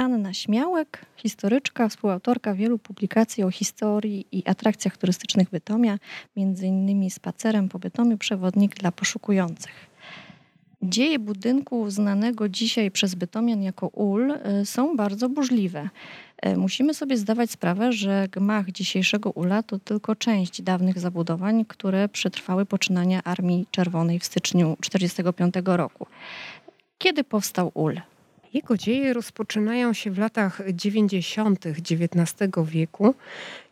Anna Śmiałek, historyczka, współautorka wielu publikacji o historii i atrakcjach turystycznych Bytomia, m.in. Spacerem po Bytomiu, przewodnik dla poszukujących. Dzieje budynku znanego dzisiaj przez Bytomian jako ul y, są bardzo burzliwe. Y, musimy sobie zdawać sprawę, że gmach dzisiejszego ula to tylko część dawnych zabudowań, które przetrwały poczynania Armii Czerwonej w styczniu 1945 roku. Kiedy powstał ul? Jego dzieje rozpoczynają się w latach 90. XIX wieku,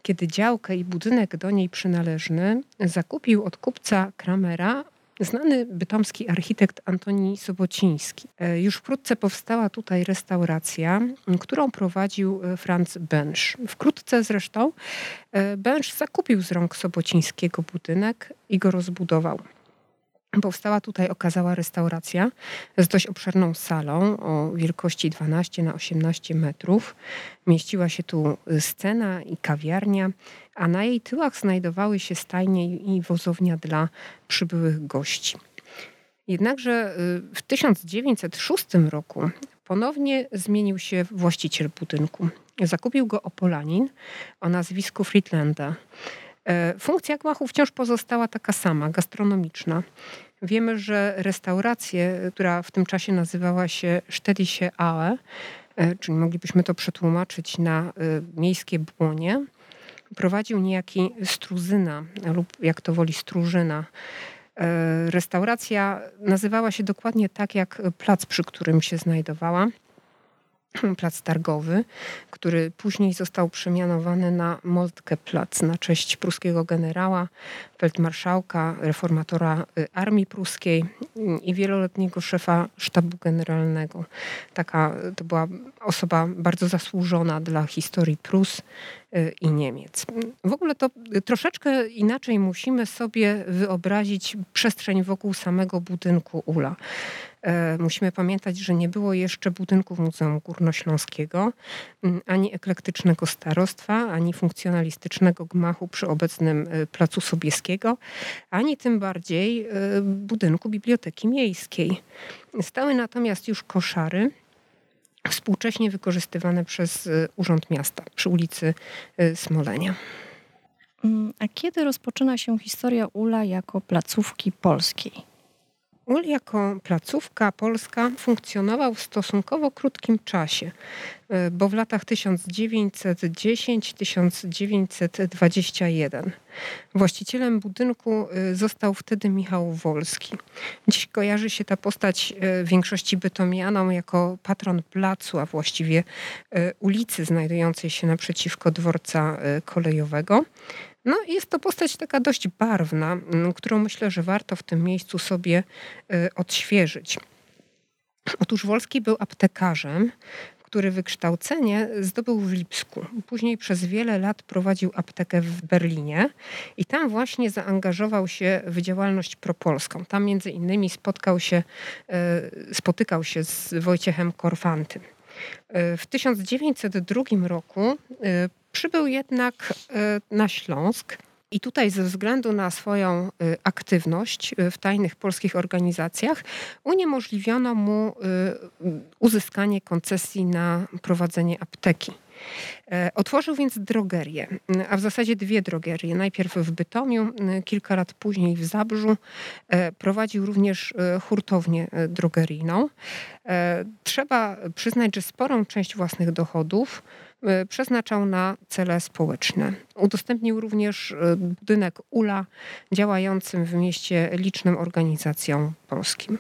kiedy działkę i budynek do niej przynależny zakupił od kupca Kramera znany bytomski architekt Antoni Sobociński. E, już wkrótce powstała tutaj restauracja, którą prowadził e, Franz Bensch. Wkrótce zresztą e, Bensch zakupił z rąk Sobocińskiego budynek i go rozbudował. Powstała tutaj okazała restauracja z dość obszerną salą o wielkości 12 na 18 metrów. Mieściła się tu scena i kawiarnia, a na jej tyłach znajdowały się stajnie i wozownia dla przybyłych gości. Jednakże y, w 1906 roku ponownie zmienił się właściciel budynku. Zakupił go Opolanin o nazwisku Friedlanda. E, funkcja gmachu wciąż pozostała taka sama, gastronomiczna. Wiemy, że restaurację, która w tym czasie nazywała się Stedische Aue, e, czyli moglibyśmy to przetłumaczyć na e, miejskie błonie, prowadził niejaki Struzyna lub jak to woli Strużyna. Restauracja nazywała się dokładnie tak jak plac, przy którym się znajdowała. plac targowy, który później został przemianowany na Moltke Plac na cześć pruskiego generała, feldmarszałka, reformatora y, armii pruskiej i wieloletniego szefa sztabu generalnego. Taka to była osoba bardzo zasłużona dla historii Prus y, i Niemiec. W ogóle to troszeczkę inaczej musimy sobie wyobrazić przestrzeń wokół samego budynku Ula. E, musimy pamiętać, że nie było jeszcze budynków Muzeum Górnośląskiego, ani eklektycznego starostwa, ani funkcjonalistycznego gmachu przy obecnym e, Placu Sobieskiego, ani tym bardziej e, budynku Biblioteki Miejskiej. Stały natomiast już koszary, współcześnie wykorzystywane przez Urząd Miasta przy ulicy Smolenia. Mm, a kiedy rozpoczyna się historia Ula jako placówki polskiej? UL jako placówka polska funkcjonował w stosunkowo krótkim czasie, e, bo w latach 1910-1921. Właścicielem budynku e, został wtedy Michał Wolski. Dziś kojarzy się ta postać e, większości bytomianom jako patron placu, a właściwie ulicy znajdującej się naprzeciwko dworca kolejowego. No jest to postać taka dość barwna, mm, którą myślę, że warto w tym miejscu sobie y, odświeżyć. Otóż Wolski był aptekarzem, który wykształcenie zdobył w Lipsku. Później przez wiele lat prowadził aptekę w Berlinie i tam właśnie zaangażował się w działalność propolską. Tam między innymi spotkał się, y, spotykał się z Wojciechem Korfantym. Y, w 1902 roku Przybył jednak e, na Śląsk i tutaj ze względu na swoją e, aktywność e, w tajnych polskich organizacjach uniemożliwiono mu uzyskanie koncesji na prowadzenie apteki. Otworzył więc drogerię, a w zasadzie dwie drogerie. Najpierw w Bytomiu, kilka lat później w Zabrzu. Prowadził również hurtownię drogeryjną. Trzeba przyznać, że sporą część własnych dochodów E, przeznaczał na cele społeczne. Udostępnił również e, budynek ULA działającym w mieście licznym organizacjom polskim.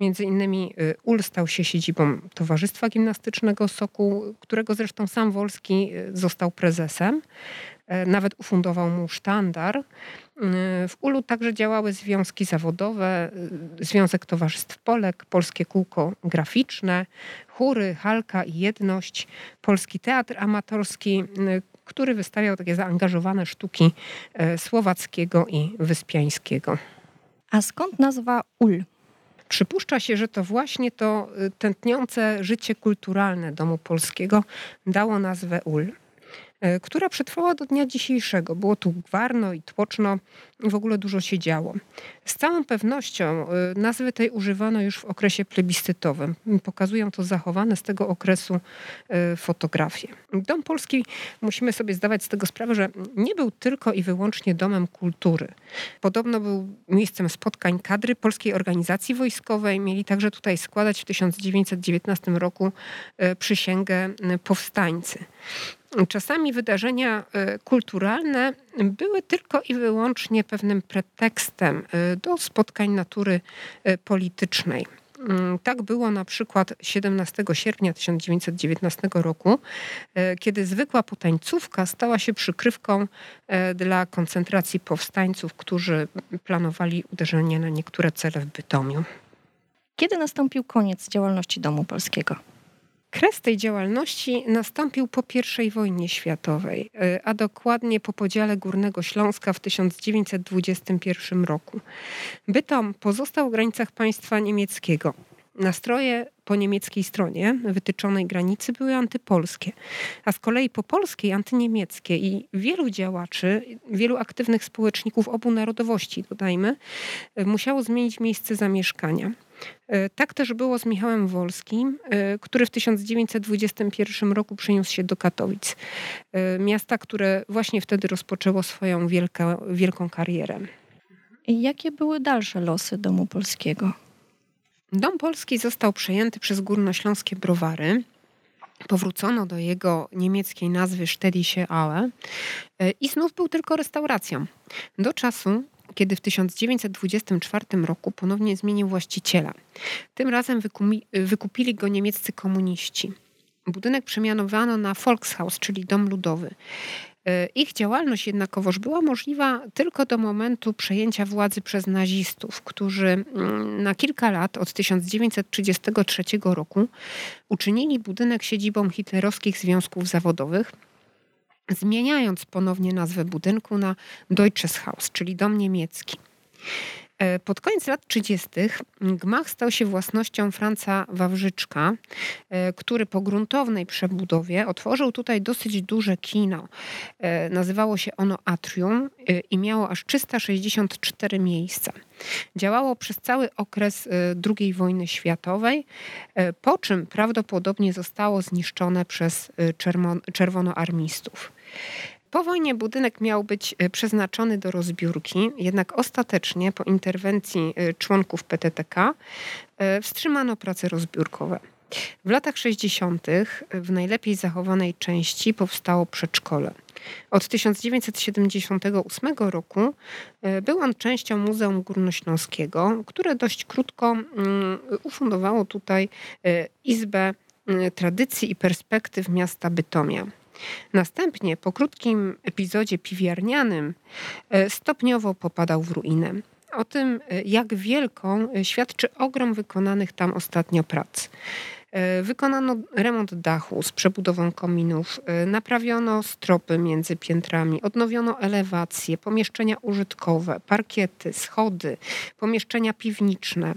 Między innymi e, UL stał się siedzibą Towarzystwa Gimnastycznego Soku, którego zresztą sam Wolski został prezesem. Nawet ufundował mu sztandar. W ULU także działały związki zawodowe, Związek Towarzystw Polek, Polskie Kółko Graficzne, chóry, Halka i Jedność, Polski Teatr Amatorski, y, który wystawiał takie zaangażowane sztuki e, słowackiego i wyspiańskiego. A skąd nazwa UL? Przypuszcza się, że to właśnie to y, tętniące życie kulturalne Domu Polskiego dało nazwę UL. E, która przetrwała do dnia dzisiejszego. Było tu gwarno i tłoczno, w ogóle dużo się działo. Z całą pewnością e, nazwy tej używano już w okresie plebiscytowym. Pokazują to zachowane z tego okresu e, fotografie. Dom Polski, musimy sobie zdawać z tego sprawę, że nie był tylko i wyłącznie domem kultury. Podobno był miejscem spotkań kadry Polskiej Organizacji Wojskowej. Mieli także tutaj składać w 1919 roku przysięgę powstańcy. Czasami wydarzenia e, kulturalne były tylko i wyłącznie pewnym pretekstem e, do spotkań natury e, politycznej. Mm, tak było na przykład 17 sierpnia 1919 roku, kiedy zwykła potańcówka stała się przykrywką dla koncentracji powstańców, którzy planowali uderzenie na niektóre cele w Bytomiu. Kiedy nastąpił koniec działalności Domu Polskiego? Kres tej działalności nastąpił po I wojnie światowej, e, a dokładnie po podziale Górnego Śląska w 1921 roku. Bytom pozostał w granicach państwa niemieckiego. Nastroje po niemieckiej stronie wytyczonej granicy były antypolskie, a z kolei po polskiej antyniemieckie i wielu działaczy, wielu aktywnych społeczników obu narodowości, dodajmy, e, musiało zmienić miejsce zamieszkania. E, tak też było z Michałem Wolskim, e, który w 1921 roku przeniósł się do Katowic, e, miasta, które właśnie wtedy rozpoczęło swoją wielka, wielką karierę. Jakie były dalsze losy Domu Polskiego? Dom Polski został przejęty przez górnośląskie browary. Powrócono do jego niemieckiej nazwy Stedische Aue i znów był tylko restauracją. Do czasu, kiedy w 1924 roku ponownie zmienił właściciela. Tym razem wykupili go niemieccy komuniści. Budynek przemianowano na Volkshaus, czyli dom ludowy. E, ich działalność jednakowoż była możliwa tylko do momentu przejęcia władzy przez nazistów, którzy mm, na kilka lat od 1933 roku uczynili budynek siedzibą hitlerowskich związków zawodowych, zmieniając ponownie nazwę budynku na Deutsches Haus, czyli dom niemiecki. E, pod koniec lat 30. gmach stał się własnością Franca Wawrzyczka, e, który po gruntownej przebudowie otworzył tutaj dosyć duże kino. E, nazywało się ono Atrium i miało aż 364 miejsca. Działało przez cały okres II wojny światowej, po czym prawdopodobnie zostało zniszczone przez czerwonoarmistów. Po wojnie budynek miał być e, przeznaczony do rozbiórki, jednak ostatecznie po interwencji e, członków PTTK e, wstrzymano prace rozbiórkowe. W latach 60. w najlepiej zachowanej części powstało przedszkole. Od 1978 roku był on częścią Muzeum Górnośląskiego, które dość krótko mm, ufundowało tutaj Izbę Tradycji i Perspektyw Miasta Bytomia. Następnie, po krótkim epizodzie piwiarnianym, e, stopniowo popadał w ruinę. O tym, e, jak wielką, e, świadczy ogrom wykonanych tam ostatnio prac. Wykonano remont dachu z przebudową kominów, naprawiono stropy między piętrami, odnowiono elewacje, pomieszczenia użytkowe, parkiety, schody, pomieszczenia piwniczne,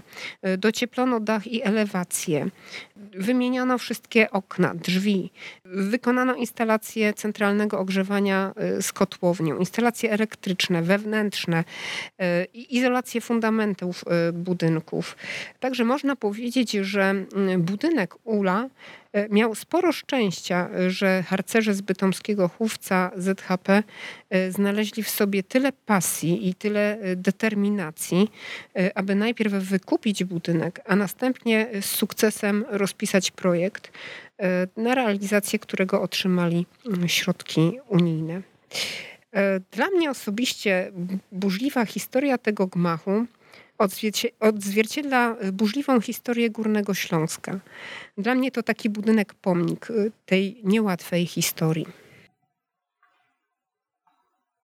docieplono dach i elewacje, wymieniono wszystkie okna, drzwi, wykonano instalacje centralnego ogrzewania z kotłownią, instalacje elektryczne, wewnętrzne, izolację fundamentów budynków. Także można powiedzieć, że budynek Ula miał sporo szczęścia, że harcerze z bytomskiego chówca ZHP e, znaleźli w sobie tyle pasji i tyle e, determinacji, aby najpierw wykupić budynek, a następnie z sukcesem rozpisać projekt, na realizację którego otrzymali mm, środki unijne. Dla mnie osobiście burzliwa historia tego gmachu odzwierciedla y, burzliwą historię Górnego Śląska. Dla mnie to taki budynek pomnik y, tej niełatwej historii.